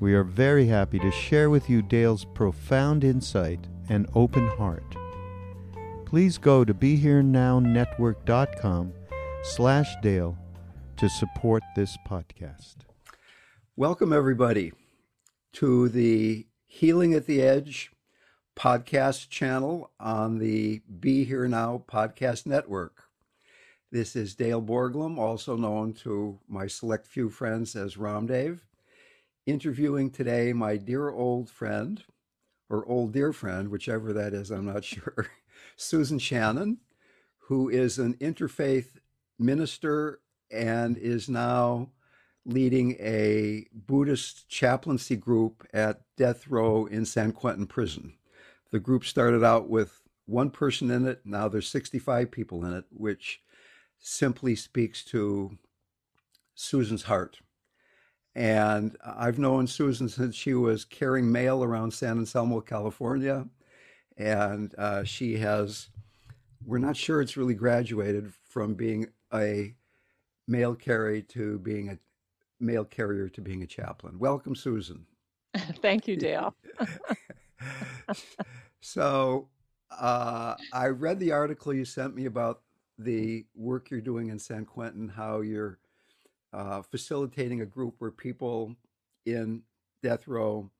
We are very happy to share with you Dale's profound insight and open heart. Please go to BeHereNowNetwork.com slash Dale to support this podcast. Welcome, everybody, to the Healing at the Edge podcast channel on the Be Here Now podcast network. This is Dale Borglum, also known to my select few friends as Ramdave interviewing today my dear old friend, or old dear friend, whichever that is, I'm not sure, Susan Shannon, who is an interfaith minister and is now leading a Buddhist chaplaincy group at death row in San Quentin prison. The group started out with one person in it, now there's 65 people in it, which simply speaks to Susan's heart and I've known Susan since she was carrying mail around San Anselmo, California. And uh, she has, we're not sure it's really graduated from being a mail carrier to being a mail carrier to being a chaplain. Welcome, Susan. Thank you, Dale. so uh, I read the article you sent me about the work you're doing in San Quentin, how you're uh, facilitating a group where people in death row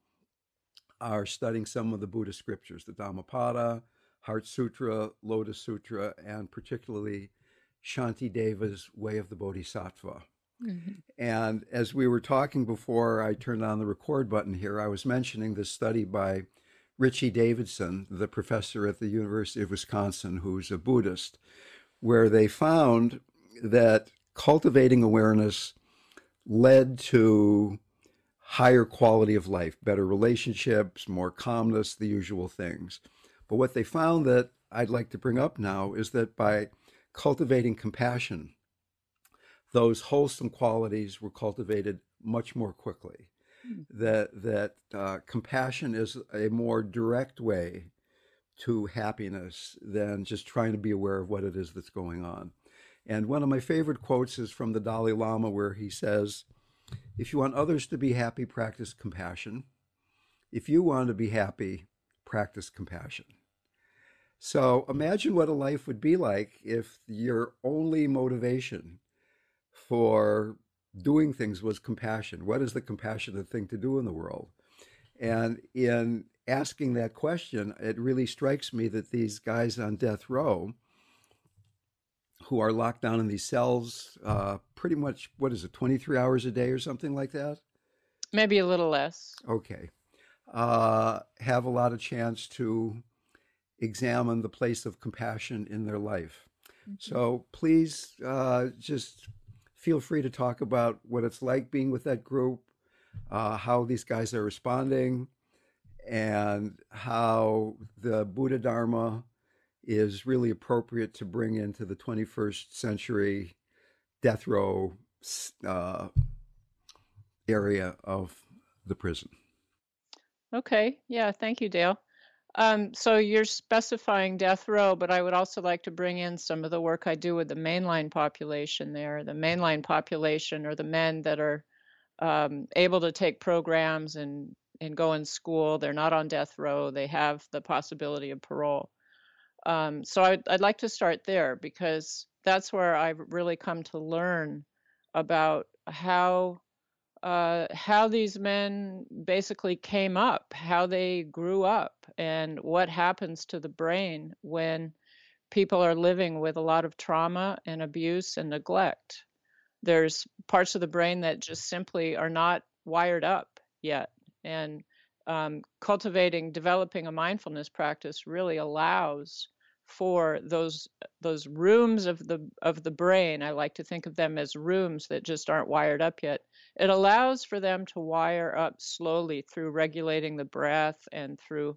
are studying some of the Buddhist scriptures, the Dhammapada, Heart Sutra, Lotus Sutra, and particularly Shantideva's Way of the Bodhisattva. Mm-hmm. And as we were talking before I turned on the record button here, I was mentioning this study by Richie Davidson, the professor at the University of Wisconsin, who's a Buddhist, where they found that cultivating awareness led to higher quality of life, better relationships, more calmness, the usual things. But what they found that I'd like to bring up now is that by cultivating compassion, those wholesome qualities were cultivated much more quickly. Mm. That that uh, compassion is a more direct way to happiness than just trying to be aware of what it is that's going on. And one of my favorite quotes is from the Dalai Lama, where he says, If you want others to be happy, practice compassion. If you want to be happy, practice compassion. So imagine what a life would be like if your only motivation for doing things was compassion. What is the compassionate thing to do in the world? And in asking that question, it really strikes me that these guys on death row who are locked down in these cells uh, pretty much, what is it, 23 hours a day or something like that? Maybe a little less. Okay. Uh, have a lot of chance to examine the place of compassion in their life. Mm-hmm. So please uh, just feel free to talk about what it's like being with that group, uh, how these guys are responding, and how the Buddha Dharma is really appropriate to bring into the 21st century death row uh, area of the prison. Okay, yeah, thank you, Dale. Um, so you're specifying death row, but I would also like to bring in some of the work I do with the mainline population there. The mainline population are the men that are um, able to take programs and, and go in school. They're not on death row. They have the possibility of parole. Um, so I'd, I'd like to start there because that's where I've really come to learn about how uh, how these men basically came up, how they grew up, and what happens to the brain when people are living with a lot of trauma and abuse and neglect. There's parts of the brain that just simply are not wired up yet. And um, cultivating, developing a mindfulness practice really allows for those those rooms of the of the brain i like to think of them as rooms that just aren't wired up yet it allows for them to wire up slowly through regulating the breath and through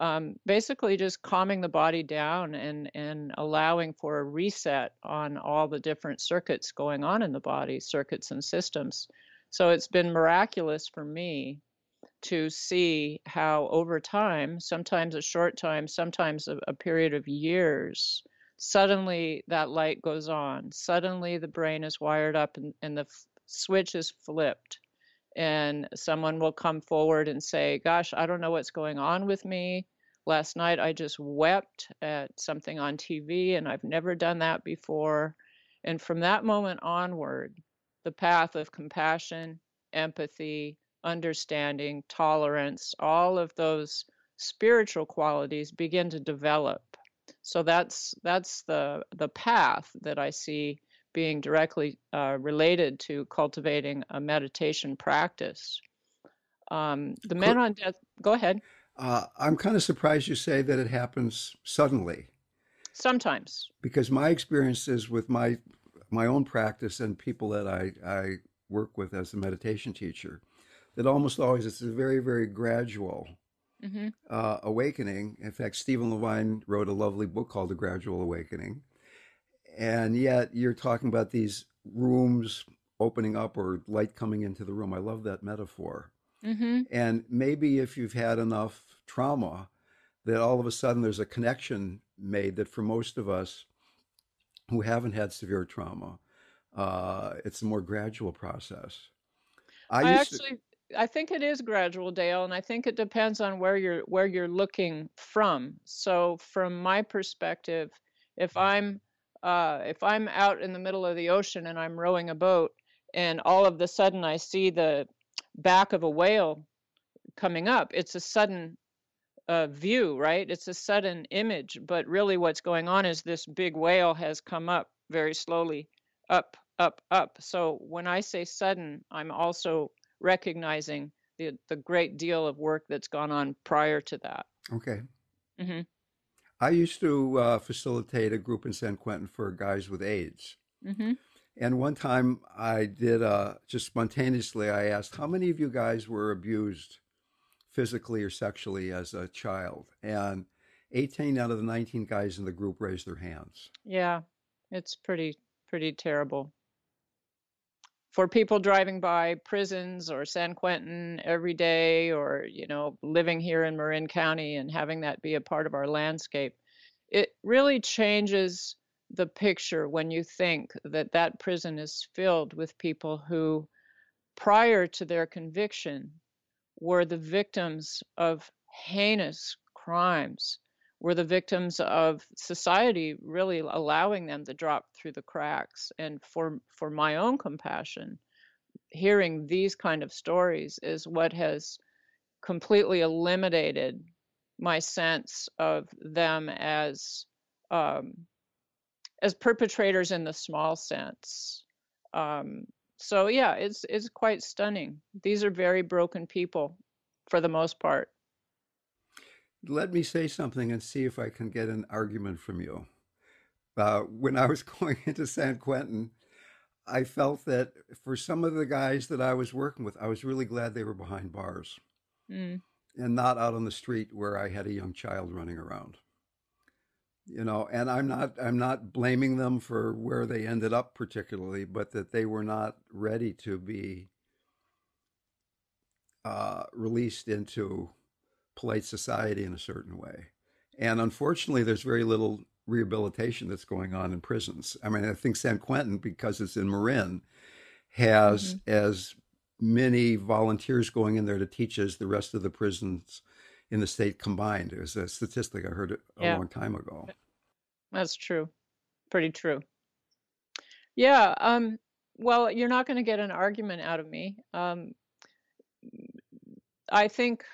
um, basically just calming the body down and and allowing for a reset on all the different circuits going on in the body circuits and systems. So it's been miraculous for me to see how over time, sometimes a short time, sometimes a, a, period of years, suddenly that light goes on. Suddenly the brain is wired up and, and the f- switch is flipped. And someone will come forward and say, Gosh, I don't know what's going on with me. Last night I just wept at something on TV and I've never done that before. And from that moment onward, the path of compassion, empathy, understanding, tolerance, all of those spiritual qualities begin to develop. So that's that's the the path that I see being directly uh, related to cultivating a meditation practice. Um, the men on death. Go ahead. Uh, I'm kind of surprised you say that it happens suddenly. Sometimes. Because my experiences with my my own practice and people that I, I work with as a meditation teacher that almost always it's a very, very gradual mm-hmm. uh, awakening. In fact, Stephen Levine wrote a lovely book called The Gradual Awakening. And yet you're talking about these rooms opening up or light coming into the room. I love that metaphor. Mm-hmm. And maybe if you've had enough trauma, that all of a sudden there's a connection made that for most of us who haven't had severe trauma, uh, it's a more gradual process. I, I actually, to, I think it is gradual, Dale, and I think it depends on where you're where you're looking from. So, from my perspective, if I'm uh, if I'm out in the middle of the ocean and I'm rowing a boat, and all of the sudden I see the back of a whale coming up, it's a sudden uh, view, right? It's a sudden image, but really what's going on is this big whale has come up very slowly, up, up, up. So when I say sudden, I'm also recognizing the the great deal of work that's gone on prior to that. Okay. Mm-hmm. I used to uh, facilitate a group in San Quentin for guys with AIDS. Mm-hmm. And one time I did uh, just spontaneously, I asked, How many of you guys were abused physically or sexually as a child? And 18 out of the 19 guys in the group raised their hands. Yeah, it's pretty, pretty terrible for people driving by prisons or San Quentin every day or you know living here in Marin County and having that be a part of our landscape it really changes the picture when you think that that prison is filled with people who prior to their conviction were the victims of heinous crimes were the victims of society really allowing them to drop through the cracks. And for for my own compassion, hearing these kind of stories is what has completely eliminated my sense of them as um, as perpetrators in the small sense. Um, so yeah, it's it's quite stunning. These are very broken people, for the most part. Let me say something and see if I can get an argument from you. Uh, when I was going into San Quentin, I felt that for some of the guys that I was working with, I was really glad they were behind bars mm. and not out on the street where I had a young child running around. You know, and I'm not I'm not blaming them for where they ended up particularly, but that they were not ready to be uh, released into polite society in a certain way. And unfortunately, there's very little rehabilitation that's going on in prisons. I mean, I think San Quentin, because it's in Marin, has mm-hmm. as many volunteers going in there to teach as the rest of the prisons in the state combined. It was a statistic I heard a yeah. long time ago. That's true. Pretty true. Yeah. Um, well, you're not going to get an argument out of me. Um, I think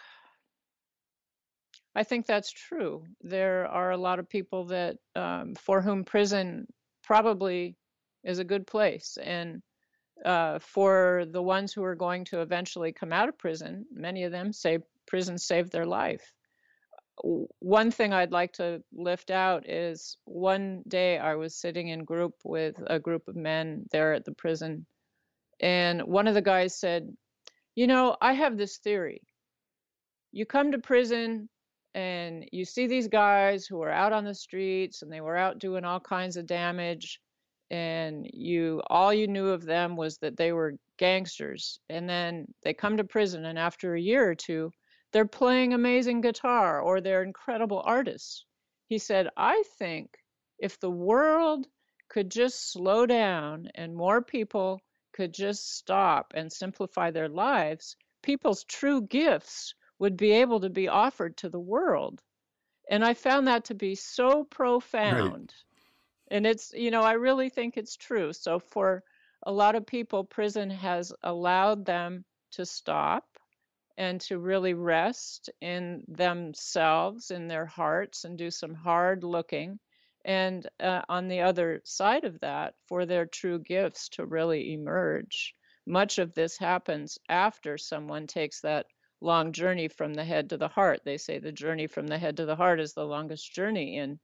I think that's true. There are a lot of people that um, for whom prison probably is a good place, and uh, for the ones who are going to eventually come out of prison, many of them say prison saved their life. One thing I'd like to lift out is one day I was sitting in group with a group of men there at the prison, and one of the guys said, "You know, I have this theory. You come to prison and you see these guys who are out on the streets and they were out doing all kinds of damage and you all you knew of them was that they were gangsters and then they come to prison and after a year or two they're playing amazing guitar or they're incredible artists. He said i think if the world could just slow down and more people could just stop and simplify their lives people's true gifts would be able to be offered to the world. And I found that to be so profound. Right. And it's, you know, I really think it's true. So for a lot of people, prison has allowed them to stop and to really rest in themselves, in their hearts, and do some hard looking. And uh, on the other side of that, for their true gifts to really emerge. Much of this happens after someone takes that long journey from the head to the heart. They say the journey from the head to the heart is the longest journey. And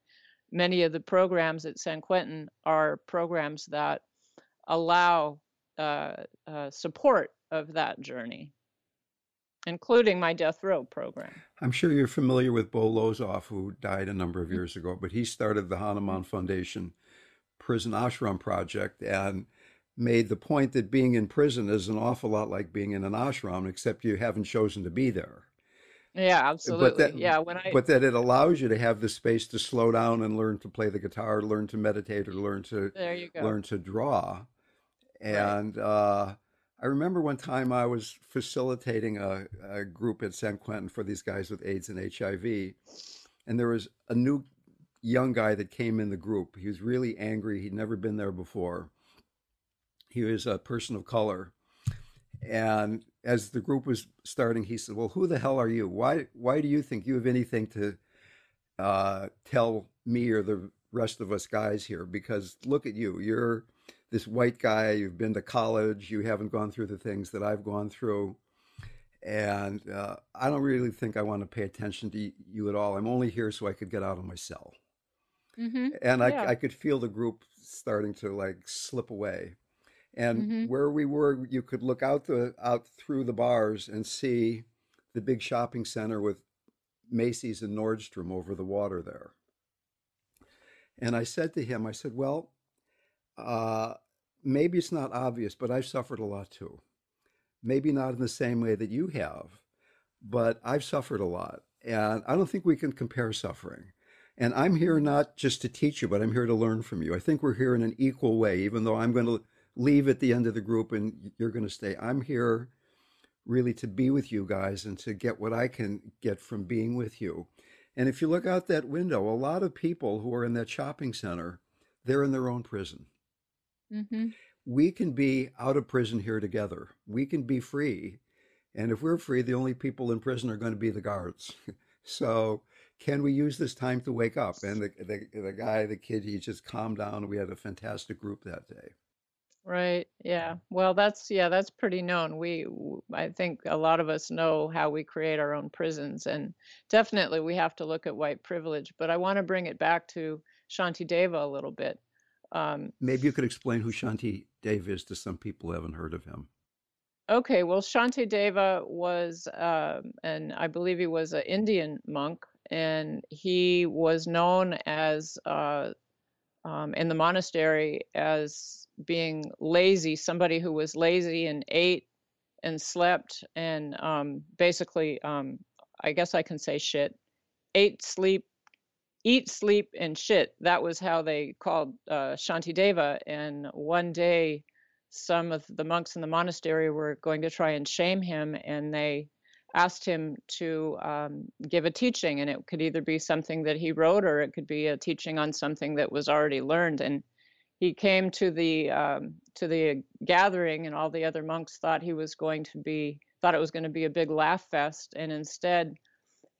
many of the programs at San Quentin are programs that allow uh, uh, support of that journey, including my death row program. I'm sure you're familiar with Bo Lozoff, who died a number of mm-hmm. years ago, but he started the Hanuman Foundation Prison Ashram Project. And made the point that being in prison is an awful lot like being in an ashram, except you haven't chosen to be there. Yeah, absolutely. But that, yeah, when I but that it allows you to have the space to slow down and learn to play the guitar, learn to meditate, or learn to there you go. learn to draw. And right. uh, I remember one time I was facilitating a, a group at San Quentin for these guys with AIDS and HIV, and there was a new young guy that came in the group. He was really angry. He'd never been there before he was a person of color. And as the group was starting, he said, "Well, who the hell are you? Why why do you think you have anything to uh, tell me or the rest of us guys here? Because look at you, you're this white guy. You've been to college. You haven't gone through the things that I've gone through." And uh, I don't really think I want to pay attention to you at all. I'm only here so I could get out of my cell. Mm-hmm. And I, yeah. I could feel the group starting to like slip away and mm-hmm. where we were you could look out the out through the bars and see the big shopping center with Macy's and Nordstrom over the water there. And I said to him, I said, well, uh, maybe it's not obvious, but I've suffered a lot too. Maybe not in the same way that you have, but I've suffered a lot. And I don't think we can compare suffering. And I'm here not just to teach you, but I'm here to learn from you. I think we're here in an equal way, even though I'm going to leave at the end of the group and you're going to stay. I'm here really to be with you guys and to get what I can get from being with you. And if you look out that window, a lot of people who are in that shopping center, they're in their own prison. Mm-hmm. We can be out of prison here together. We can be free And if we're free, the only people in prison are going to be the guards. so can we use this time to wake up? And the, the, the guy, the kid, he just calmed down. We had a fantastic group that day. Right. Yeah. Well, that's yeah, that's pretty known. We I think a lot of us know how we create our own prisons and definitely we have to look at white privilege, but I want to bring it back to Shantideva a little bit. Um, Maybe you could explain who Shanti Deva is to some people who haven't heard of him. Okay, well, Shantideva was, uh, and I believe he was an Indian monk, and he was known as uh, um, in the monastery as being lazy, somebody who was lazy and ate and slept and um, basically, um, I guess I can say shit, ate, sleep, eat, sleep, and shit. That was how they called uh, Shantideva. And one day, some of the monks in the monastery were going to try and shame him, and they asked him to um, give a teaching, and it could either be something that he wrote or it could be a teaching on something that was already learned. And he came to the um, to the gathering, and all the other monks thought he was going to be thought it was going to be a big laugh fest, and instead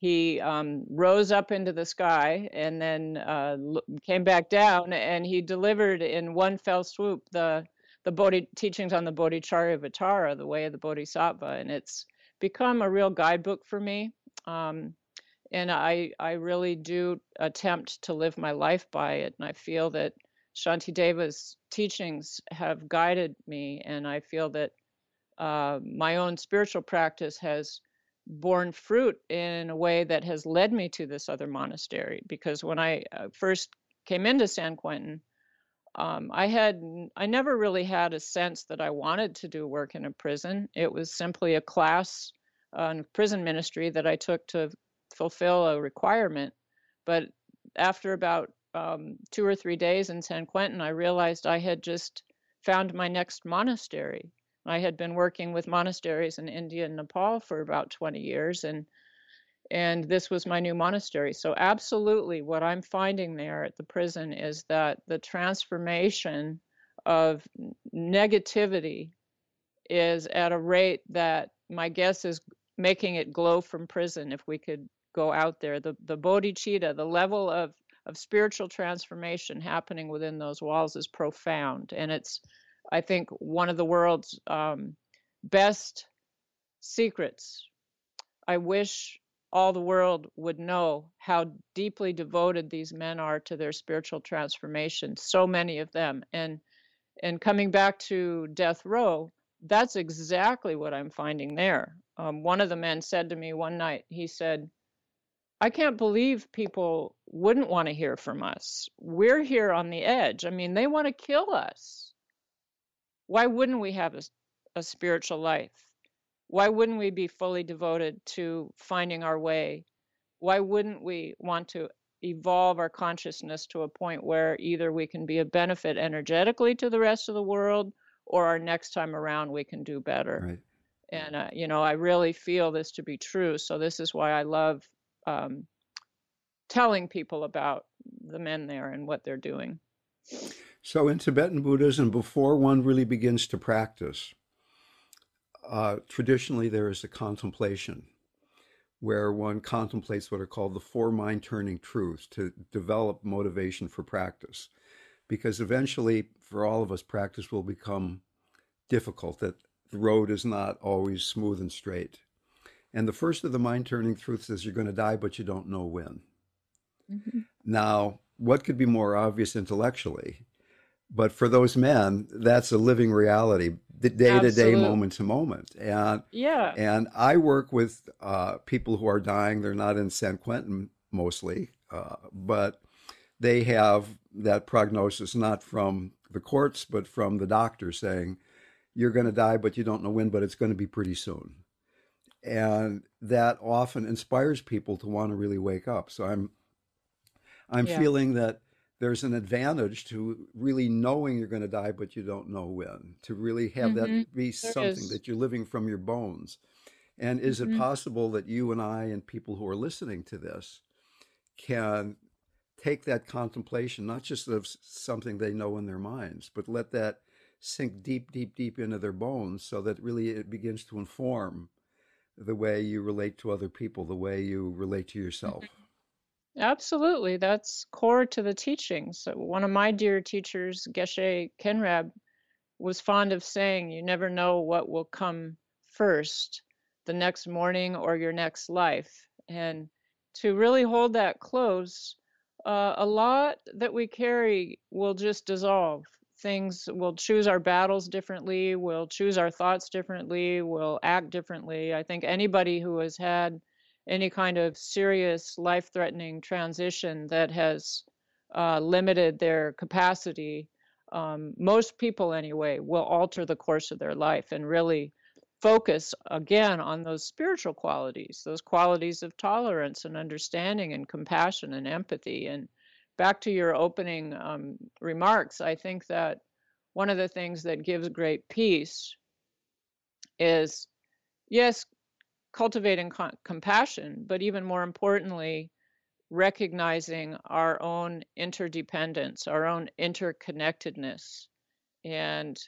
he um, rose up into the sky and then uh, came back down, and he delivered in one fell swoop the the Bodhi teachings on the Bodhicharyavatara, the way of the Bodhisattva, and it's become a real guidebook for me. Um, and I I really do attempt to live my life by it, and I feel that Shantideva's teachings have guided me, and I feel that uh, my own spiritual practice has borne fruit in a way that has led me to this other monastery. Because when I uh, first came into San Quentin, um, I had I never really had a sense that I wanted to do work in a prison. It was simply a class on prison ministry that I took to fulfill a requirement. But after about um, two or three days in San Quentin, I realized I had just found my next monastery. I had been working with monasteries in India and Nepal for about 20 years, and and this was my new monastery. So, absolutely, what I'm finding there at the prison is that the transformation of negativity is at a rate that my guess is making it glow from prison if we could go out there. The, the bodhicitta, the level of, of spiritual transformation happening within those walls is profound. And it's, I think, one of the world's um, best secrets. I wish all the world would know how deeply devoted these men are to their spiritual transformation so many of them and and coming back to death row that's exactly what i'm finding there um, one of the men said to me one night he said i can't believe people wouldn't want to hear from us we're here on the edge i mean they want to kill us why wouldn't we have a, a spiritual life why wouldn't we be fully devoted to finding our way? Why wouldn't we want to evolve our consciousness to a point where either we can be a benefit energetically to the rest of the world or our next time around we can do better? Right. And, uh, you know, I really feel this to be true. So this is why I love um, telling people about the men there and what they're doing. So, in Tibetan Buddhism, before one really begins to practice, uh, traditionally there is a contemplation where one contemplates what are called the four mind turning truths to develop motivation for practice. Because eventually, for all of us, practice will become difficult, that the road is not always smooth and straight. And the first of the mind turning truths is you're going to die, but you don't know when. Mm-hmm. Now, what could be more obvious intellectually? But for those men that's a living reality day to day moment to moment. And yeah. and i work with uh, people who are dying. They're not in san quentin mostly uh, but they have that prognosis not from the courts but from the doctor saying you're going to die but you don't know when but it's going to be pretty soon and that often inspires people to want to really wake up so i'm i'm yeah. feeling that there's an advantage to really knowing you're going to die, but you don't know when. To really have mm-hmm. that be there something is. that you're living from your bones. And is mm-hmm. it possible that you and I and people who are listening to this can take that contemplation, not just of something they know in their minds, but let that sink deep, deep, deep into their bones so that really it begins to inform the way you relate to other people, the way you relate to yourself. Absolutely. That's core to the teachings. So one of my dear teachers, Geshe Khenrab, was fond of saying, You never know what will come first, the next morning or your next life. And to really hold that close, uh, a lot that we carry will just dissolve. Things we'll choose our battles differently, we'll choose our thoughts differently, we'll act differently. I think anybody who has had any kind of serious life threatening transition that has uh, limited their capacity, um, most people anyway, will alter the course of their life and really focus again on those spiritual qualities, those qualities of tolerance and understanding and compassion and empathy. And back to your opening um, remarks, I think that one of the things that gives great peace is yes, cultivating co- compassion, but even more importantly, recognizing our own interdependence, our own interconnectedness. And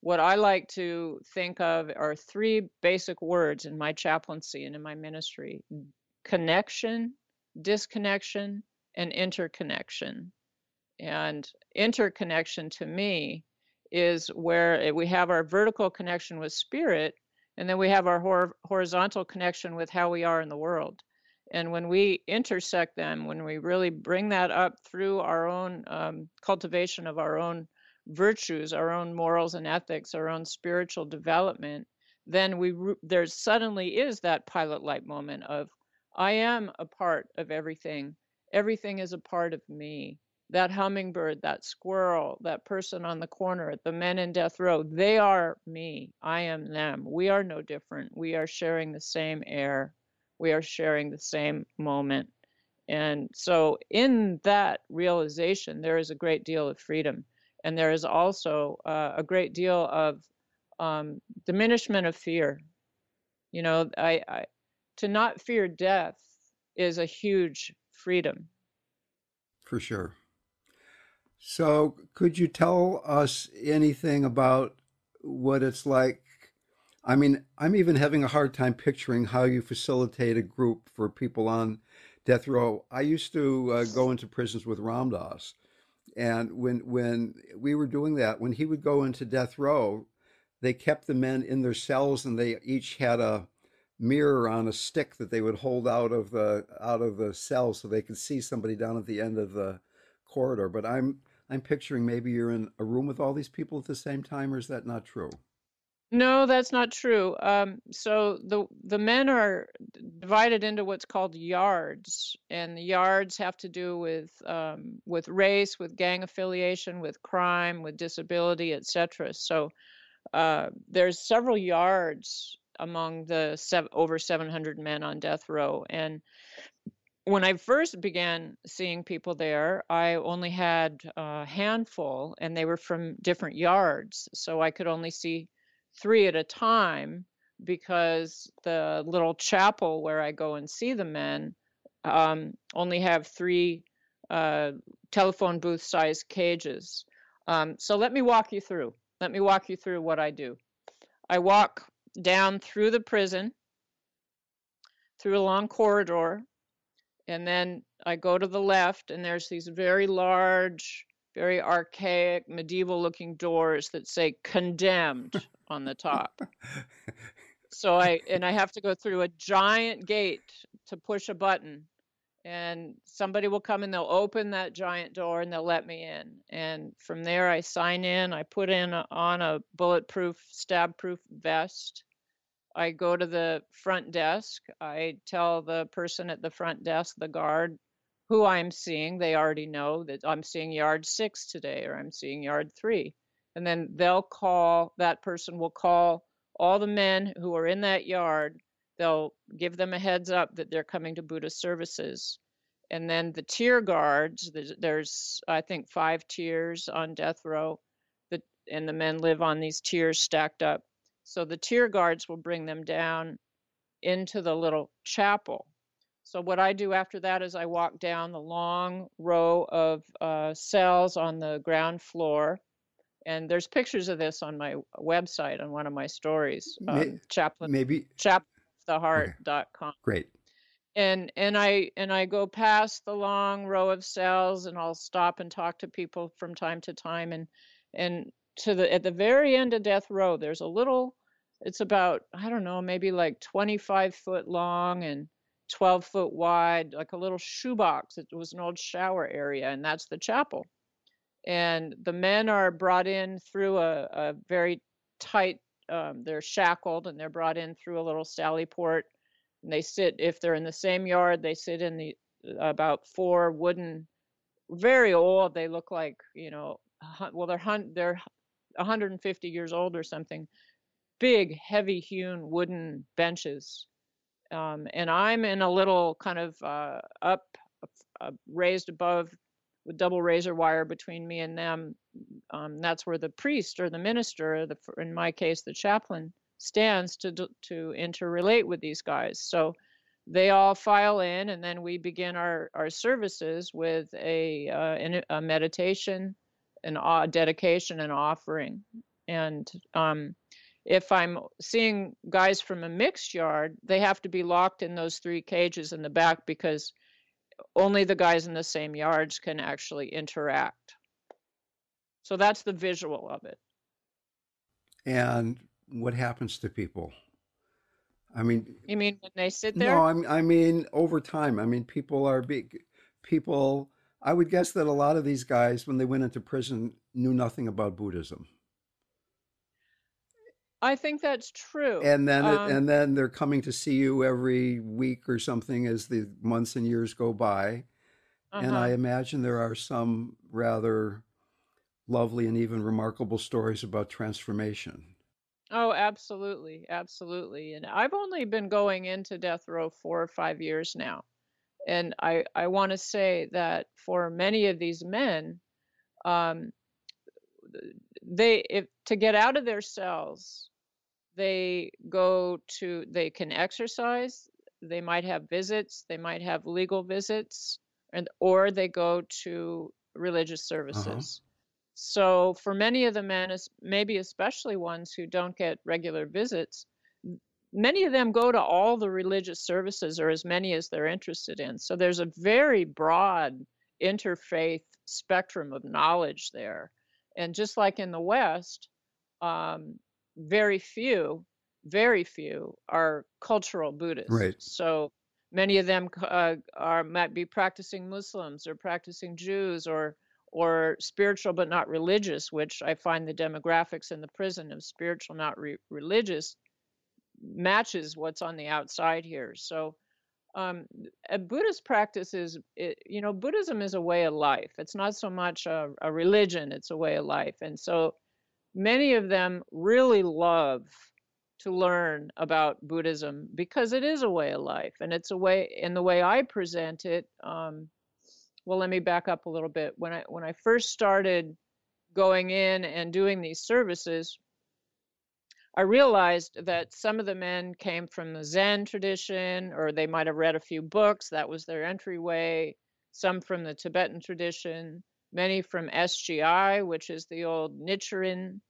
what I like to think of are three basic words in my chaplaincy and in my ministry connection, disconnection, and interconnection. And interconnection to me is where we have our vertical connection with spirit, and then we have our hor- horizontal connection with how we are in the world. And when we intersect them, when we really bring that up through our own um, cultivation of our own virtues, our own morals and ethics, our own spiritual development, then we there suddenly is that pilot light moment of I am a part of everything. Everything is a part of me. That hummingbird, that squirrel, that person on the corner, the men in death row, they are me. I am them. We are no different. We are sharing the same air. We are sharing the same moment. And so, in that realization, there is a great deal of freedom. And there is also uh, a great deal of um, diminishment of fear. You know, I, I, to not fear death is a huge freedom. For sure. So, could you tell us anything about what it's like? I mean, I'm even having a hard time picturing how you facilitate a group for people on death row. I used to uh, go into prisons with Ram Dass, and when when we were doing that, when he would go into death row, they kept the men in their cells, and they each had a mirror on a stick that they would hold out of the out of the cell so they could see somebody down at the end of the corridor. But I'm I'm picturing maybe you're in a room with all these people at the same time, or is that not true? No, that's not true. Um, so the the men are divided into what's called yards, and the yards have to do with um, with race, with gang affiliation, with crime, with disability, etc. So uh, there's several yards among the sev- over 700 men on death row, and when I first began seeing people there, I only had a handful, and they were from different yards, so I could only see three at a time because the little chapel where I go and see the men um, only have three uh, telephone booth sized cages. Um, so let me walk you through. Let me walk you through what I do. I walk down through the prison, through a long corridor, and then I go to the left, and there's these very large, very archaic, medieval looking doors that say condemned on the top. so I and I have to go through a giant gate to push a button and somebody will come and they'll open that giant door and they'll let me in. And from there I sign in I put in a, on a bulletproof stab proof vest. I go to the front desk. I tell the person at the front desk the guard who I'm seeing. They already know that I'm seeing yard 6 today or I'm seeing yard 3 and then they'll call that person will call all the men who are in that yard they'll give them a heads up that they're coming to Buddha services. And then the tier guards there's, there's i think five tiers on death row the, and the men live on these tiers stacked up. So the tier guards will bring them down into the little chapel. So what i do after that is i walk down the long row of uh, cells on the ground floor. And there's pictures of this on my website on one of my stories. Um, chaplain, maybe chap, heart.com. Great. And and I and I go past the long row of cells and I'll stop and talk to people from time to time and and to the at the very end of death row there's a little it's about I don't know maybe like 25 foot long and 12 foot wide like a little shoebox it was an old shower area and that's the chapel and the men are brought in through a, a very tight um, they're shackled and they're brought in through a little sally port. And they sit if they're in the same yard they sit in the about four wooden very old they look like you know well they're hun- they're 150 years old or something. Big heavy hewn wooden benches. Um, and i'm in a little kind of uh, up uh, raised above with double razor wire between me and them. Um, that's where the priest or the minister, the, in my case, the chaplain, stands to to interrelate with these guys. So they all file in, and then we begin our our services with a uh, a meditation, an uh, dedication, and offering. And um, if I'm seeing guys from a mixed yard, they have to be locked in those three cages in the back because only the guys in the same yards can actually interact. So that's the visual of it. And what happens to people? I mean, you mean when they sit there? No, I'm, I mean over time. I mean, people are big. People, I would guess that a lot of these guys, when they went into prison, knew nothing about Buddhism. I think that's true. And then um, it, and then they're coming to see you every week or something as the months and years go by. Uh-huh. And I uh-huh. imagine there are some rather lovely and even remarkable stories about transformation. Oh, absolutely, absolutely. And I've only been going into death row 4 or 5 years now. And I I want to say that for many of these men um they if to get out of their cells they go to they can exercise they might have visits they might have legal visits and or they go to religious uh-huh. services uh-huh. so for many of the men maybe especially ones who don't get regular visits many of them go to all the religious services or as many as they're interested in so there's a very broad interfaith spectrum of knowledge there and just like in the West, um, very few, very few are cultural Buddhists. Right. So many of them uh, are might be practicing Muslims or practicing Jews or or spiritual but not religious, which I find the demographics in the prison of spiritual not re- religious matches what's on the outside here. So um, a Buddhist practice is, it, you know, Buddhism is a way of life. It's not so much a, a religion, it's a way of life. And so many of them really love to learn about Buddhism because it is a way of life. And it's a way, in the way I present it, um, well, let me back up a little bit. When I, when I first started going in and doing these services, I realized that some of the men came from the Zen tradition, or they might have read a few books. That was their entryway. Some from the Tibetan tradition, many from SGI, which is the old Nichiren.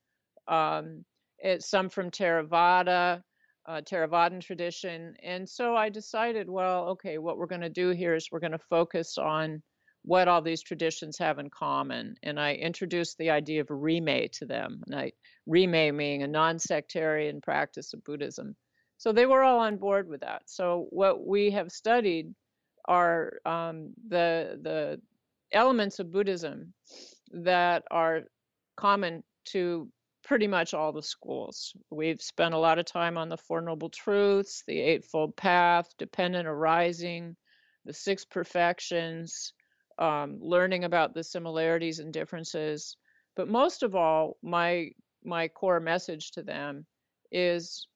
Um, it, some from Theravada, uh, Theravadan tradition. And so I decided, well, okay, what we're going to do here is we're going to focus on what all these traditions have in common. And I introduced the idea of Rimé to them. And I being a non-sectarian practice of Buddhism. So they were all on board with that. So what we have studied are um, the the elements of Buddhism that are common to pretty much all the schools. We've spent a lot of time on the Four Noble Truths, the Eightfold Path, dependent arising, the Six Perfections, um, learning about the similarities and differences. But most of all, my my core message to them is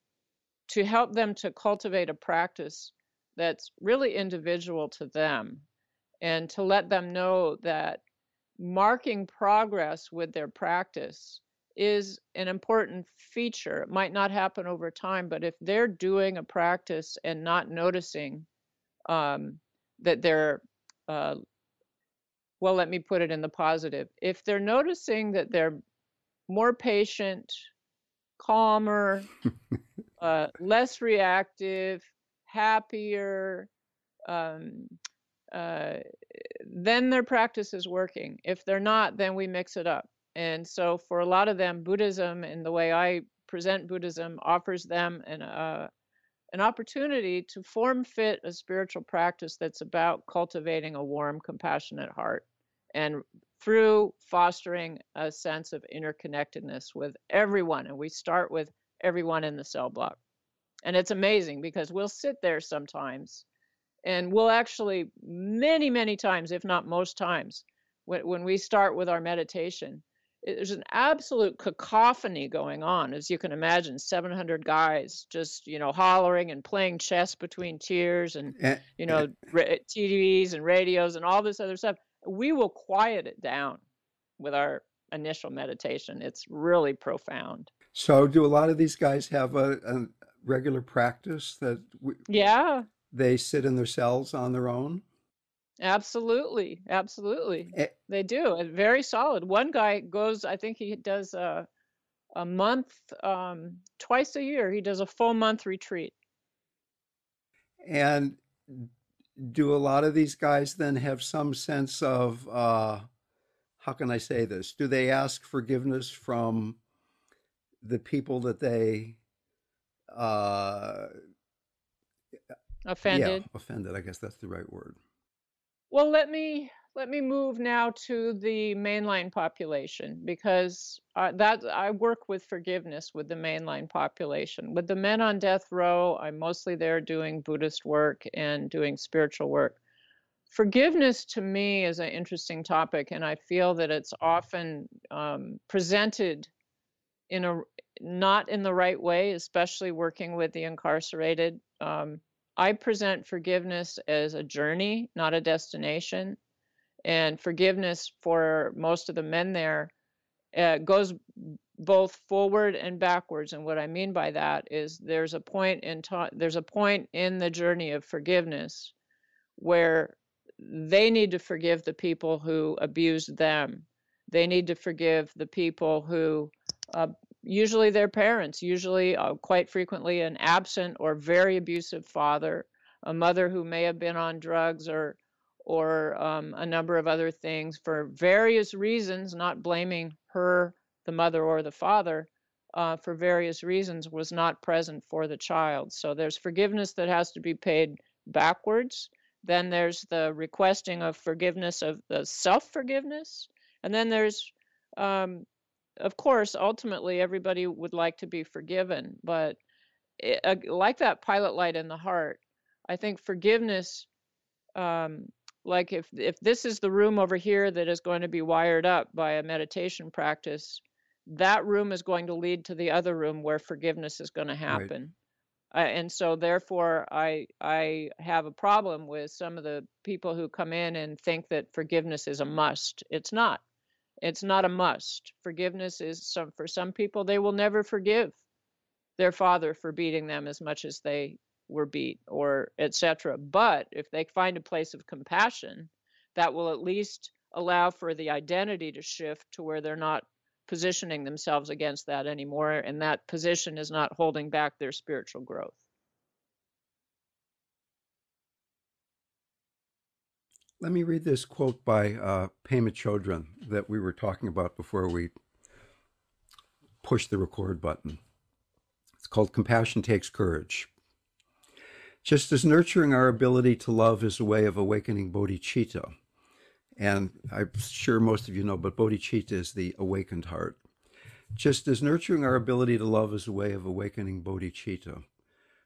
to help them to cultivate a practice that's really individual to them and to let them know that marking progress with their practice is an important feature. It might not happen over time, but if they're doing a practice and not noticing um, that they're, uh, well, let me put it in the positive. If they're noticing that they're more patient, calmer, uh, less reactive, happier, um, uh, then their practice is working. If they're not, then we mix it up. And so, for a lot of them, Buddhism and the way I present Buddhism offers them an uh, an opportunity to form fit a spiritual practice that's about cultivating a warm, compassionate heart and through fostering a sense of interconnectedness with everyone. And we start with everyone in the cell block. And it's amazing because we'll sit there sometimes and we'll actually, many, many times, if not most times, when, when we start with our meditation, there's an absolute cacophony going on as you can imagine 700 guys just you know hollering and playing chess between cheers and eh, you eh. know tvs and radios and all this other stuff we will quiet it down with our initial meditation it's really profound so do a lot of these guys have a, a regular practice that we, yeah they sit in their cells on their own Absolutely, absolutely, Eh, they do. And very solid. One guy goes, I think he does a a month, um, twice a year. He does a full month retreat. And do a lot of these guys then have some sense of uh, how can I say this? Do they ask forgiveness from the people that they uh, yeah, Offended. offended? I guess that's the right word. Well, let me let me move now to the mainline population because uh, that I work with forgiveness with the mainline population. With the men on death row, I'm mostly there doing Buddhist work and doing spiritual work. Forgiveness to me is an interesting topic, and I feel that it's often um, presented in a not in the right way, especially working with the incarcerated. Um, I present forgiveness as a journey, not a destination. And forgiveness for most of the men there uh, goes both forward and backwards. And what I mean by that is there's a point in ta- there's a point in the journey of forgiveness where they need to forgive the people who abused them. They need to forgive the people who uh, usually their parents, usually uh, quite frequently an absent or very abusive father, a mother who may have been on drugs or or um, a number of other things for various reasons, not blaming her, the mother or the father, uh, for various reasons was not present for the child. So there's forgiveness that has to be paid backwards. Then there's the requesting of forgiveness of the self forgiveness. And then there's um, of course, ultimately, everybody would like to be forgiven, but it, uh, like that pilot light in the heart, I think forgiveness, um, like if if this is the room over here that is going to be wired up by a meditation practice, that room is going to lead to the other room where forgiveness is going to Right. happen. Uh, and so, therefore, I I have a problem with some of the people who come in and think that forgiveness is a must. It's not it's not a must. Forgiveness is some for some people they will never forgive their father for beating them as much as they were beat or etc. But if they find a place of compassion, that will at least allow for the identity to shift to where they're not positioning themselves against that anymore and that position is not holding back their spiritual growth. Let me read this quote by uh, Pema Chodron that we were talking about before we pushed the record button. It's called Compassion Takes Courage. Just as nurturing our ability to love is a way of awakening bodhicitta, and I'm sure most of you know, but bodhicitta is the awakened heart. Just as nurturing our ability to love is a way of awakening bodhicitta,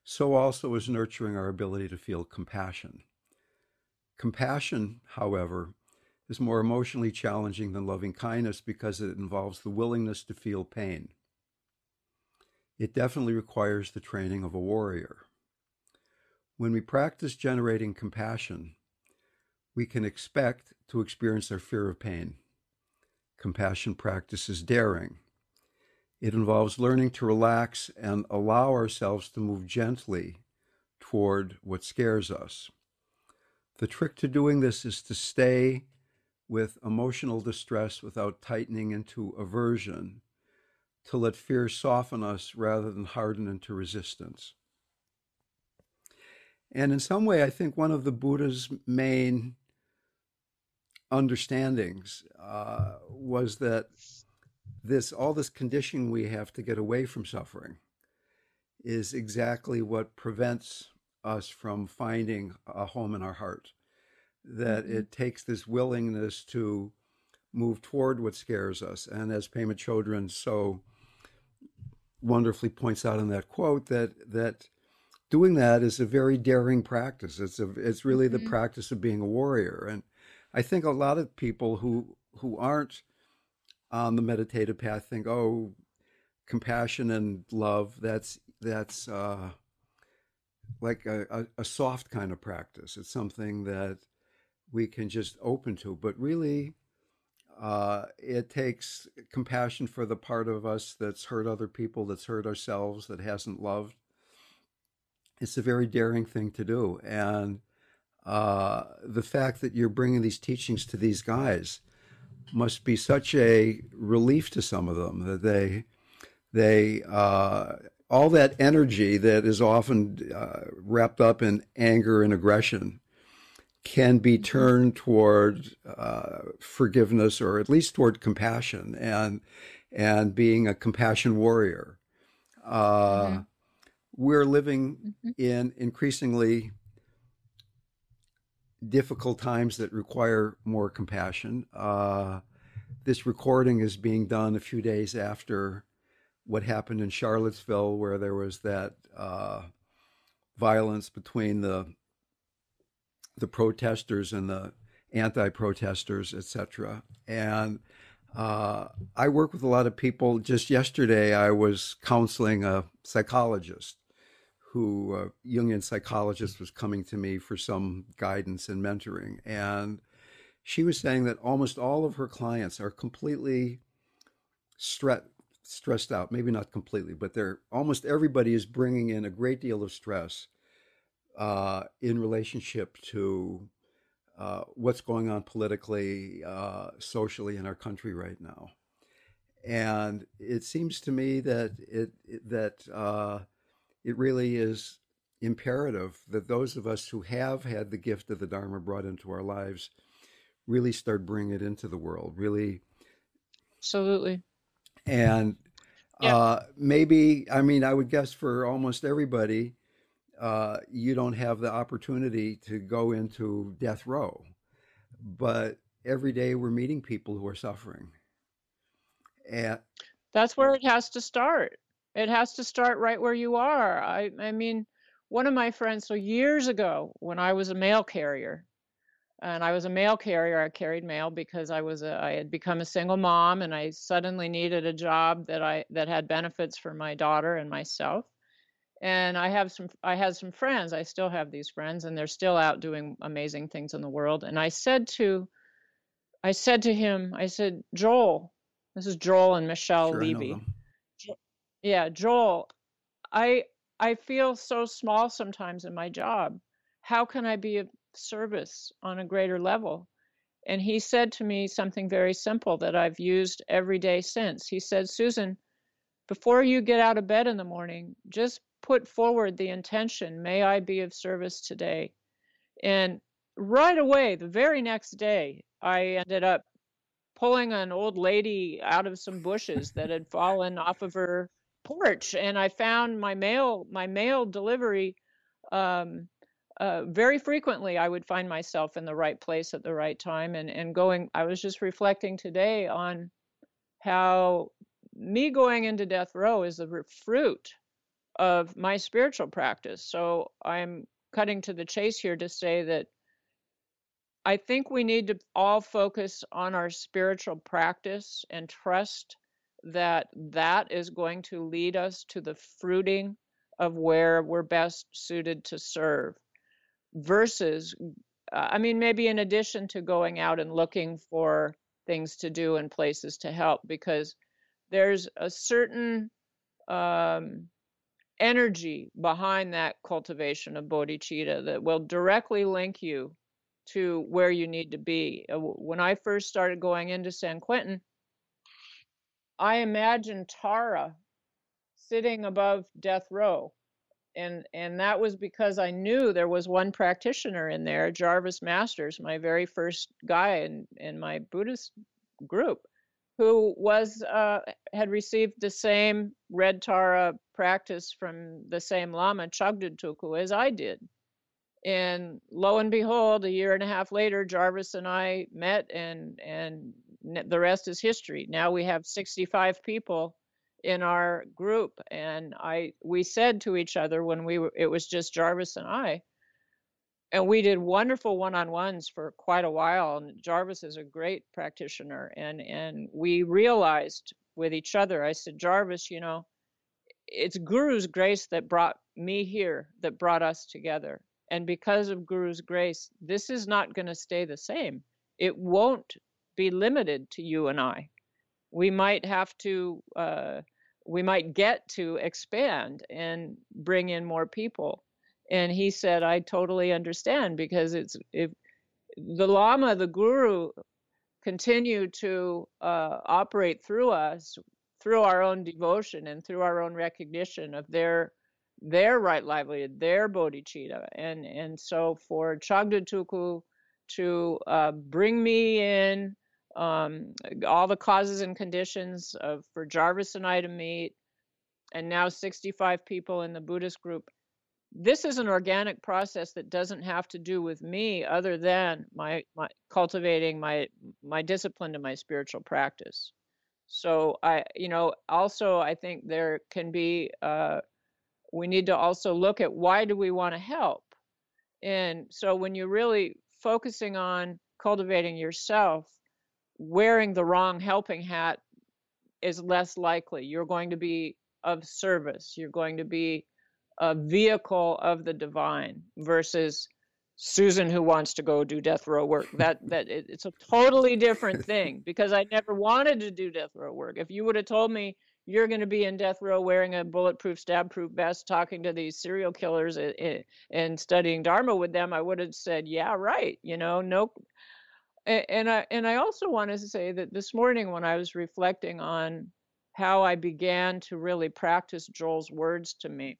so also is nurturing our ability to feel compassion. Compassion, however, is more emotionally challenging than loving kindness because it involves the willingness to feel pain. It definitely requires the training of a warrior. When we practice generating compassion, we can expect to experience our fear of pain. Compassion practice is daring. It involves learning to relax and allow ourselves to move gently toward what scares us. The trick to doing this is to stay with emotional distress without tightening into aversion, to let fear soften us rather than harden into resistance. And in some way, I think one of the Buddha's main understandings uh, was that this all this conditioning we have to get away from suffering is exactly what prevents us from finding a home in our heart. That mm-hmm. it takes this willingness to move toward what scares us. And as Pema Chodron so wonderfully points out in that quote, that that doing that is a very daring practice. It's a it's really mm-hmm. the practice of being a warrior. And I think a lot of people who who aren't on the meditative path think, oh, compassion and love, that's that's uh, like a, a, a soft kind of practice. It's something that we can just open to. But really, uh, it takes compassion for the part of us that's hurt other people, that's hurt ourselves, that hasn't loved. It's a very daring thing to do. And uh, the fact that you're bringing these teachings to these guys must be such a relief to some of them that they they uh, all that energy that is often uh, wrapped up in anger and aggression can be mm-hmm. turned toward uh, forgiveness or at least toward compassion and and being a compassion warrior. Uh, mm-hmm. We're living mm-hmm. in increasingly difficult times that require more compassion. Uh, this recording is being done a few days after what happened in Charlottesville, where there was that uh, violence between the the protesters and the anti-protesters, etc. And uh, I work with a lot of people. Just yesterday, I was counseling a psychologist who, a Jungian psychologist, was coming to me for some guidance and mentoring. And she was saying that almost all of her clients are completely stressed stressed out maybe not completely but they're almost everybody is bringing in a great deal of stress uh, in relationship to uh, what's going on politically, uh, socially in our country right now. And it seems to me that it, it that uh, it really is imperative that those of us who have had the gift of the Dharma brought into our lives really start bringing it into the world. Really, absolutely. And yeah. uh, maybe, I mean, I would guess for almost everybody, uh, you don't have the opportunity to go into death row. But every day we're meeting people who are suffering. And that's where it has to start. It has to start right where you are. I, I mean, one of my friends, so years ago, when I was a mail carrier, and I was a mail carrier. I carried mail because I was a, I had become a single mom, and I suddenly needed a job that I that had benefits for my daughter and myself and i have some i had some friends i still have these friends and they're still out doing amazing things in the world and i said to i said to him i said joel this is joel and michelle sure, Levey yeah joel i i feel so small sometimes in my job. How can i be of service on a greater level? And he said to me something very simple that i've used every day since. He said susan before you get out of bed in the morning just put forward the intention, may I be of service today. And right away, the very next day, I ended up pulling an old lady out of some bushes that had fallen off of her porch and i found my mail my mail delivery um, uh, very frequently i would find myself in the right place at the right time and and going i was just reflecting today on how me going into death row is the fruit of my spiritual practice. So I'm cutting to the chase here to say that I think we need to all focus on our spiritual practice and trust that that is going to lead us to the fruiting of where we're best suited to serve versus i mean maybe in addition to going out and looking for things to do and places to help because there's a certain um, energy behind that cultivation of bodhicitta that will directly link you to where you need to be. Uh, when I first started going into San Quentin, I imagine Tara sitting above death row. And and that was because I knew there was one practitioner in there, Jarvis Masters, my very first guy in, in my Buddhist group, who was uh, had received the same red Tara practice from the same Lama Chagdud Tulku as I did. And lo and behold, a year and a half later, Jarvis and I met, and and the rest is history. Now we have 65 people in our group, and I we said to each other when we were it was just Jarvis and I, and we did wonderful one-on-ones for quite a while. And Jarvis is a great practitioner, and and we realized with each other. I said, Jarvis, you know, it's Guru's grace that brought me here, that brought us together. And because of Guru's grace, this is not going to stay the same. It won't be limited to you and I. We might have to, uh, we might get to expand and bring in more people. And he said, I totally understand because it's if the Lama, the Guru, continue to uh, operate through us, through our own devotion and through our own recognition of their their right livelihood, their bodhicitta. And and so for Chagdud Tulku to uh, bring me in um, all the causes and conditions of for Jarvis and I to meet, and now 65 people in the Buddhist group. This is an organic process that doesn't have to do with me, other than my, my cultivating my my discipline and my spiritual practice. So I, you know, also I think there can be. Uh, we need to also look at why do we want to help, and so when you're really focusing on cultivating yourself, wearing the wrong helping hat is less likely. You're going to be of service. You're going to be a vehicle of the divine versus Susan who wants to go do death row work. That that it's a totally different thing because I never wanted to do death row work. If you would have told me you're going to be in death row wearing a bulletproof, stab-proof vest, talking to these serial killers and, and studying Dharma with them, I would have said, "Yeah, right." You know, no. And I and I also wanted to say that this morning when I was reflecting on how I began to really practice Joel's words to me,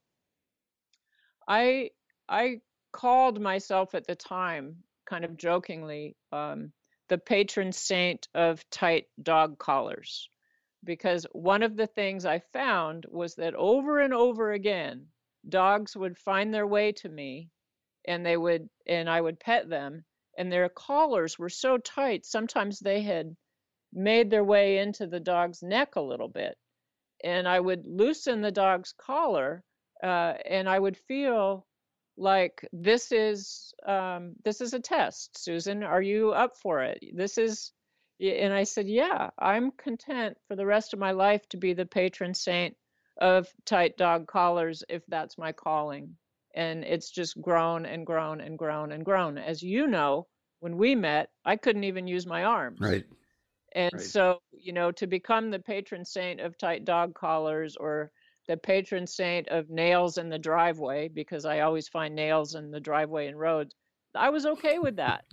I I called myself at the time, kind of jokingly, um, the patron saint of tight dog collars. Because one of the things I found was that over and over again, dogs would find their way to me and they would, and I would pet them, and their collars were so tight, sometimes they had made their way into the dog's neck a little bit. And I would loosen the dog's collar, uh, and I would feel like this is um, this is a test. Susan are you up for it? This is and i said yeah i'm content for the rest of my life to be the patron saint of tight dog collars if that's my calling and it's just grown and grown and grown and grown as you know when we met i couldn't even use my arms right and right. so you know to become the patron saint of tight dog collars or the patron saint of nails in the driveway because I always find nails in the driveway and roads. I was okay with that.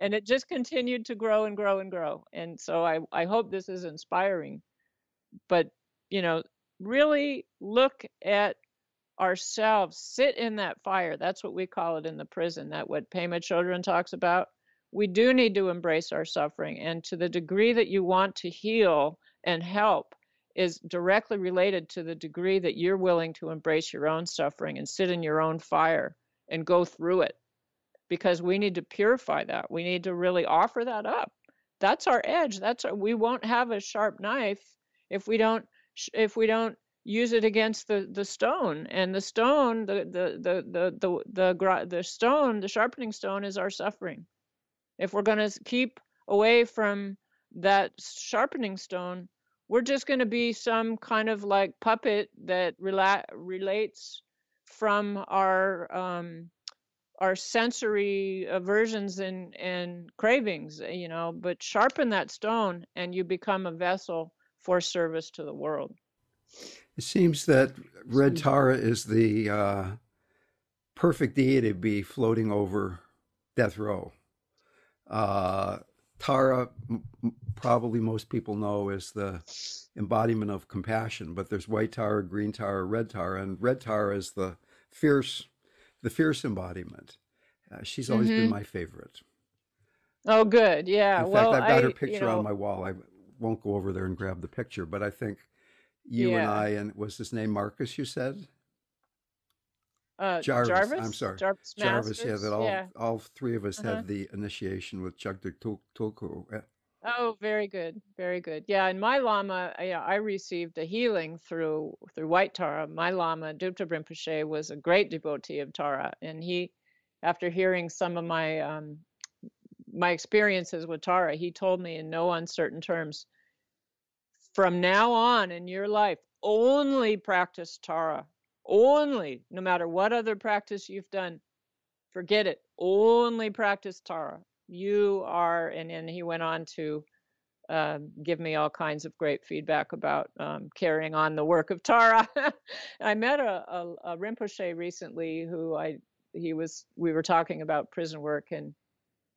And it just continued to grow and grow and grow. And so I, I hope this is inspiring. But, you know, really look at ourselves, sit in that fire. That's what we call it in the prison, that what Pema Chodron talks about. We do need to embrace our suffering. And to the degree that you want to heal and help, is directly related to the degree that you're willing to embrace your own suffering and sit in your own fire and go through it. Because we need to purify that. We need to really offer that up. That's our edge. That's our, we won't have a sharp knife if we don't if we don't use it against the the stone and the stone the the the the the the, the stone the sharpening stone is our suffering. If we're going to keep away from that sharpening stone we're just going to be some kind of like puppet that rela- relates from our um, our sensory aversions and and cravings you know but sharpen that stone and you become a vessel for service to the world it seems that red tara is the uh, perfect deity to be floating over death row uh, Tara, m- probably most people know, is the embodiment of compassion. But there's white Tara, green Tara, red Tara, and red Tara is the fierce, the fierce embodiment. Uh, she's always mm-hmm. been my favorite. Oh, good. Yeah. In well, fact, I've got I, her picture you know, on my wall. I won't go over there and grab the picture, but I think you yeah. and I, and was his name Marcus? You said. Uh, Jarvis, Jarvis. I'm sorry. Jarvis. Jarvis. Yeah, that all yeah. all three of us Uh-huh. had the initiation with Chagdud Tulku. Oh, very good, very good. Yeah, and my lama, I- yeah, I received a healing through through White Tara. My lama, Dupta Rinpoche, was a great devotee of Tara, and he, after hearing some of my um, my experiences with Tara, he told me in no uncertain terms, from now on in your life, only practice Tara, only, no matter what other practice you've done, forget it, only practice Tara you are and then he went on to um, give me all kinds of great feedback about um, carrying on the work of Tara. I met a, a, a Rinpoche recently who I he was we were talking about prison work and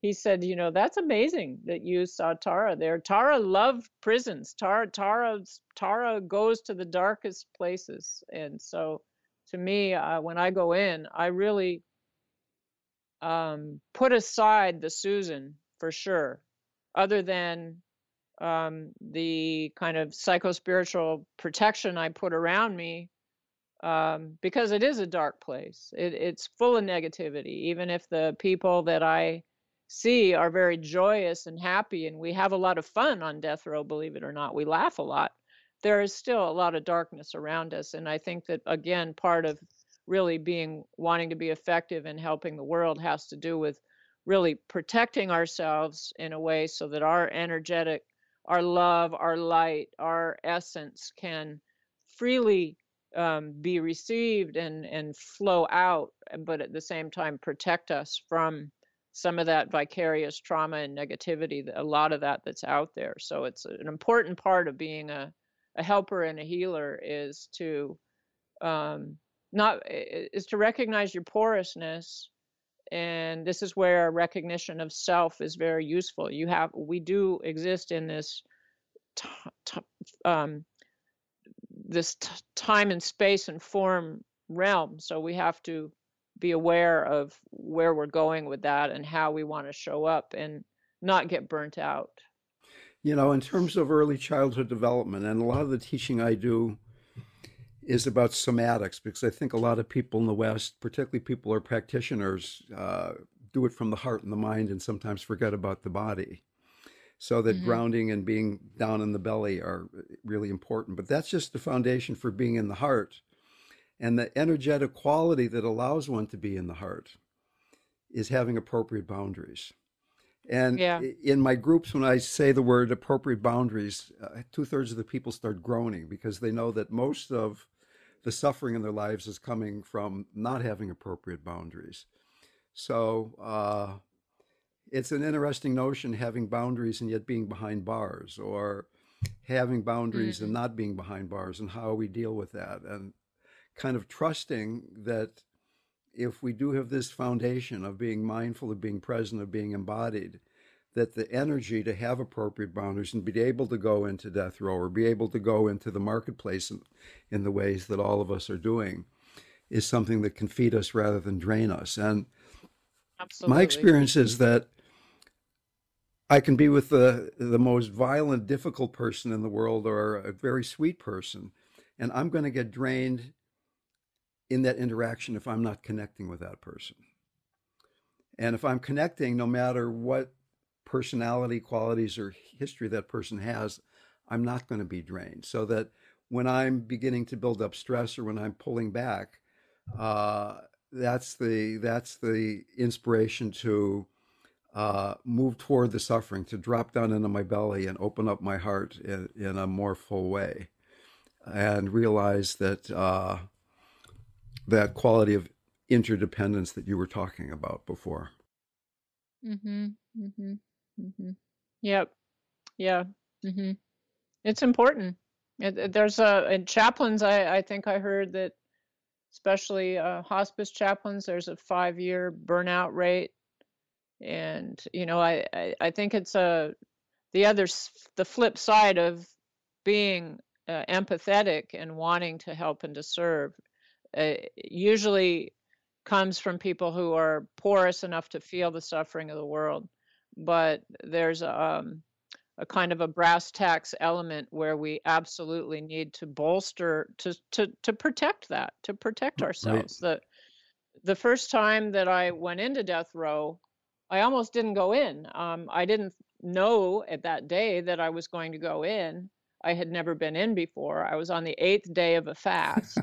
he said, you know, that's amazing that you saw Tara there. Tara loved prisons. Tara Tara Tara goes to the darkest places, and so to me, uh, when I go in, I really um, put aside the Susan for sure, other than um, the kind of psychospiritual protection I put around me, um, because it is a dark place. It, it's full of negativity, even if the people that I see are very joyous and happy, and we have a lot of fun on death row, believe it or not. We laugh a lot. There is still a lot of darkness around us. And I think that, again, part of really being wanting to be effective in helping the world has to do with really protecting ourselves in a way so that our energetic our love our light our essence can freely um, be received and and flow out but at the same time protect us from some of that vicarious trauma and negativity a lot of that that's out there. So it's an important part of being a, a helper and a healer is to um, not is to recognize your porousness and this is where recognition of self is very useful. You have we do exist in this t- t- um, this t- time and space and form realm so we have to be aware of where we're going with that and how we want to show up and not get burnt out you know in terms of early childhood development and a lot of the teaching i do is about somatics because I think a lot of people in the West, particularly people who are practitioners, uh, do it from the heart and the mind and sometimes forget about the body. So that mm-hmm. grounding and being down in the belly are really important. But that's just the foundation for being in the heart. And the energetic quality that allows one to be in the heart is having appropriate boundaries. And yeah. in my groups, when I say the word appropriate boundaries, uh, two thirds of the people start groaning because they know that most of the suffering in their lives is coming from not having appropriate boundaries. So uh, it's an interesting notion having boundaries and yet being behind bars, or having boundaries mm-hmm. and not being behind bars, and how we deal with that, and kind of trusting that if we do have this foundation of being mindful, of being present, of being embodied, that the energy to have appropriate boundaries and be able to go into death row or be able to go into the marketplace in, in the ways that all of us are doing is something that can feed us rather than drain us. And Absolutely. my experience is that I can be with the the most violent, difficult person in the world or a very sweet person, and I'm going to get drained in that interaction if I'm not connecting with that person. And if I'm connecting, no matter what personality qualities or history that person has, I'm not going to be drained. So that when I'm beginning to build up stress or when I'm pulling back, uh, that's the that's the inspiration to uh, move toward the suffering, to drop down into my belly and open up my heart in, in a more full way, and realize that uh, that quality of interdependence that you were talking about before. Mm-hmm. Mm-hmm. Mm-hmm. Yep. Yeah. Mm-hmm. It's important. There's a in chaplains. I I think I heard that, especially uh, hospice chaplains, there's a five-year burnout rate. And you know, I I, I think it's a the other the flip side of being uh, empathetic and wanting to help and to serve uh, usually comes from people who are porous enough to feel the suffering of the world. But there's um, a kind of a brass tacks element where we absolutely need to bolster to to to protect that, to protect ourselves. Right. The the first time that I went into death row, I almost didn't go in. Um, I didn't know at that day that I was going to go in. I had never been in before. I was on the eighth day of a fast.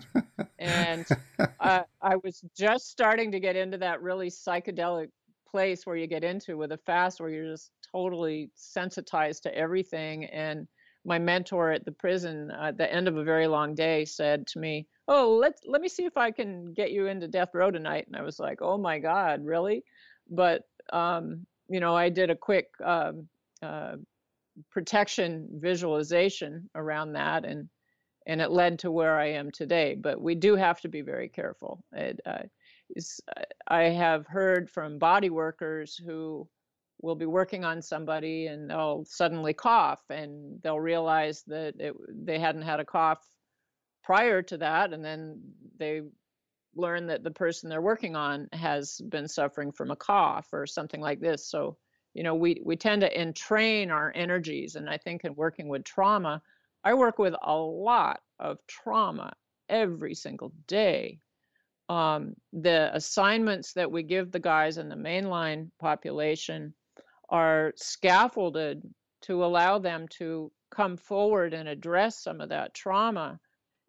and uh, I was just starting to get into that really psychedelic place where you get into with a fast where you're just totally sensitized to everything. And my mentor at the prison at the end of a very long day said to me, "Oh, let let me see if I can get you into death row tonight." And I was like, "Oh my God, really?" But um, you know, I did a quick um, uh, protection visualization around that, and and it led to where I am today. But we do have to be very careful. It, uh, I have heard from body workers who will be working on somebody and they'll suddenly cough and they'll realize that it, they hadn't had a cough prior to that and then they learn that the person they're working on has been suffering from a cough or something like this so you know we we tend to entrain our energies and i think in working with trauma i work with a lot of trauma every single day um, the assignments that we give the guys in the mainline population are scaffolded to allow them to come forward and address some of that trauma.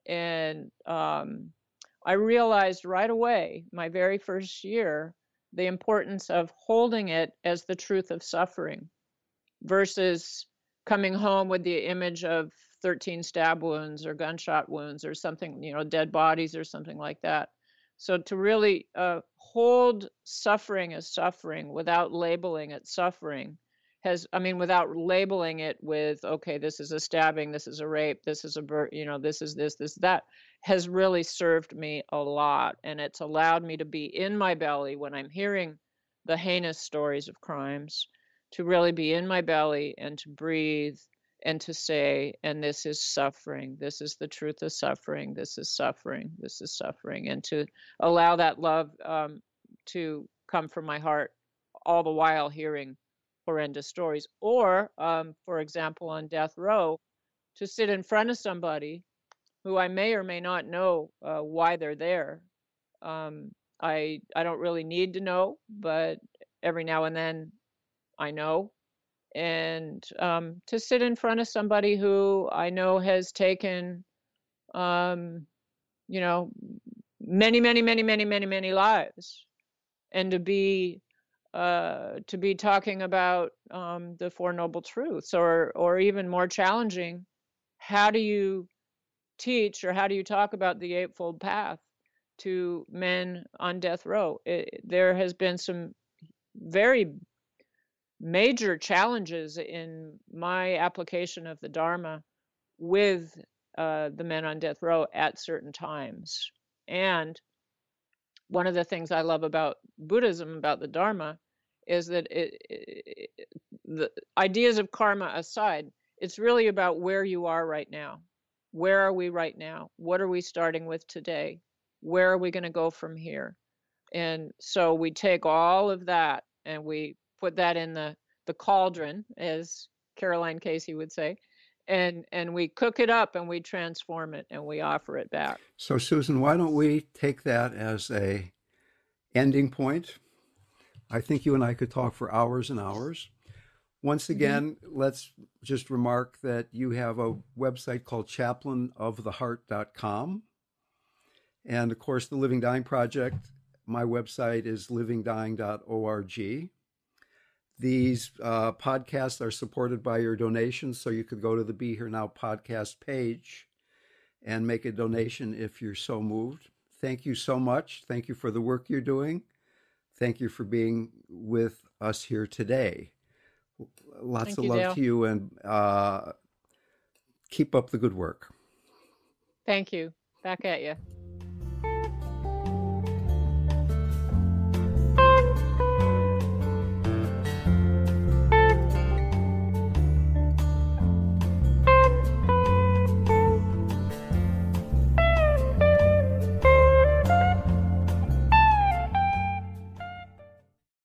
And um, I realized right away, my very first year, the importance of holding it as the truth of suffering versus coming home with the image of 13 stab wounds or gunshot wounds or something, you know, dead bodies or something like that. So to really uh, hold suffering as suffering without labeling it suffering has, I mean, without labeling it with, okay, this is a stabbing, this is a rape, this is a, you know, this is this, this, that, has really served me a lot. And it's allowed me to be in my belly when I'm hearing the heinous stories of crimes, to really be in my belly and to breathe and to say, and this is suffering, this is the truth of suffering, this is suffering, this is suffering, and to allow that love um, to come from my heart all the while hearing horrendous stories. Or, um, for example, on death row, to sit in front of somebody who I may or may not know uh, why they're there. Um, I I don't really need to know, but every now and then I know and um, to sit in front of somebody who I know has taken, um, you know, many, many, many, many, many, many lives, and to be uh, to be talking about um, the Four Noble Truths, or or even more challenging, how do you teach or how do you talk about the Eightfold Path to men on death row? It, there has been some very major challenges in my application of the Dharma with uh, the men on death row at certain times. And one of the things I love about Buddhism, about the Dharma, is that it, it, the ideas of karma aside, it's really about where you are right now. Where are we right now? What are we starting with today? Where are we going to go from here? And so we take all of that and we put that in the the cauldron, as Caroline Casey would say, and and we cook it up and we transform it and we offer it back. So Susan, why don't we take that as a ending point? I think you and I could talk for hours and hours. Once mm-hmm. again, mm-hmm. let's just remark that you have a website called chaplainoftheheart.com. And of course, the Living Dying Project, my website is livingdying.org. These uh, podcasts are supported by your donations, so you could go to the Be Here Now podcast page and make a donation if you're so moved. Thank you so much. Thank you for the work you're doing. Thank you for being with us here today. Lots Thank of you, love Dale. to you and uh, keep up the good work. Thank you. Back at you.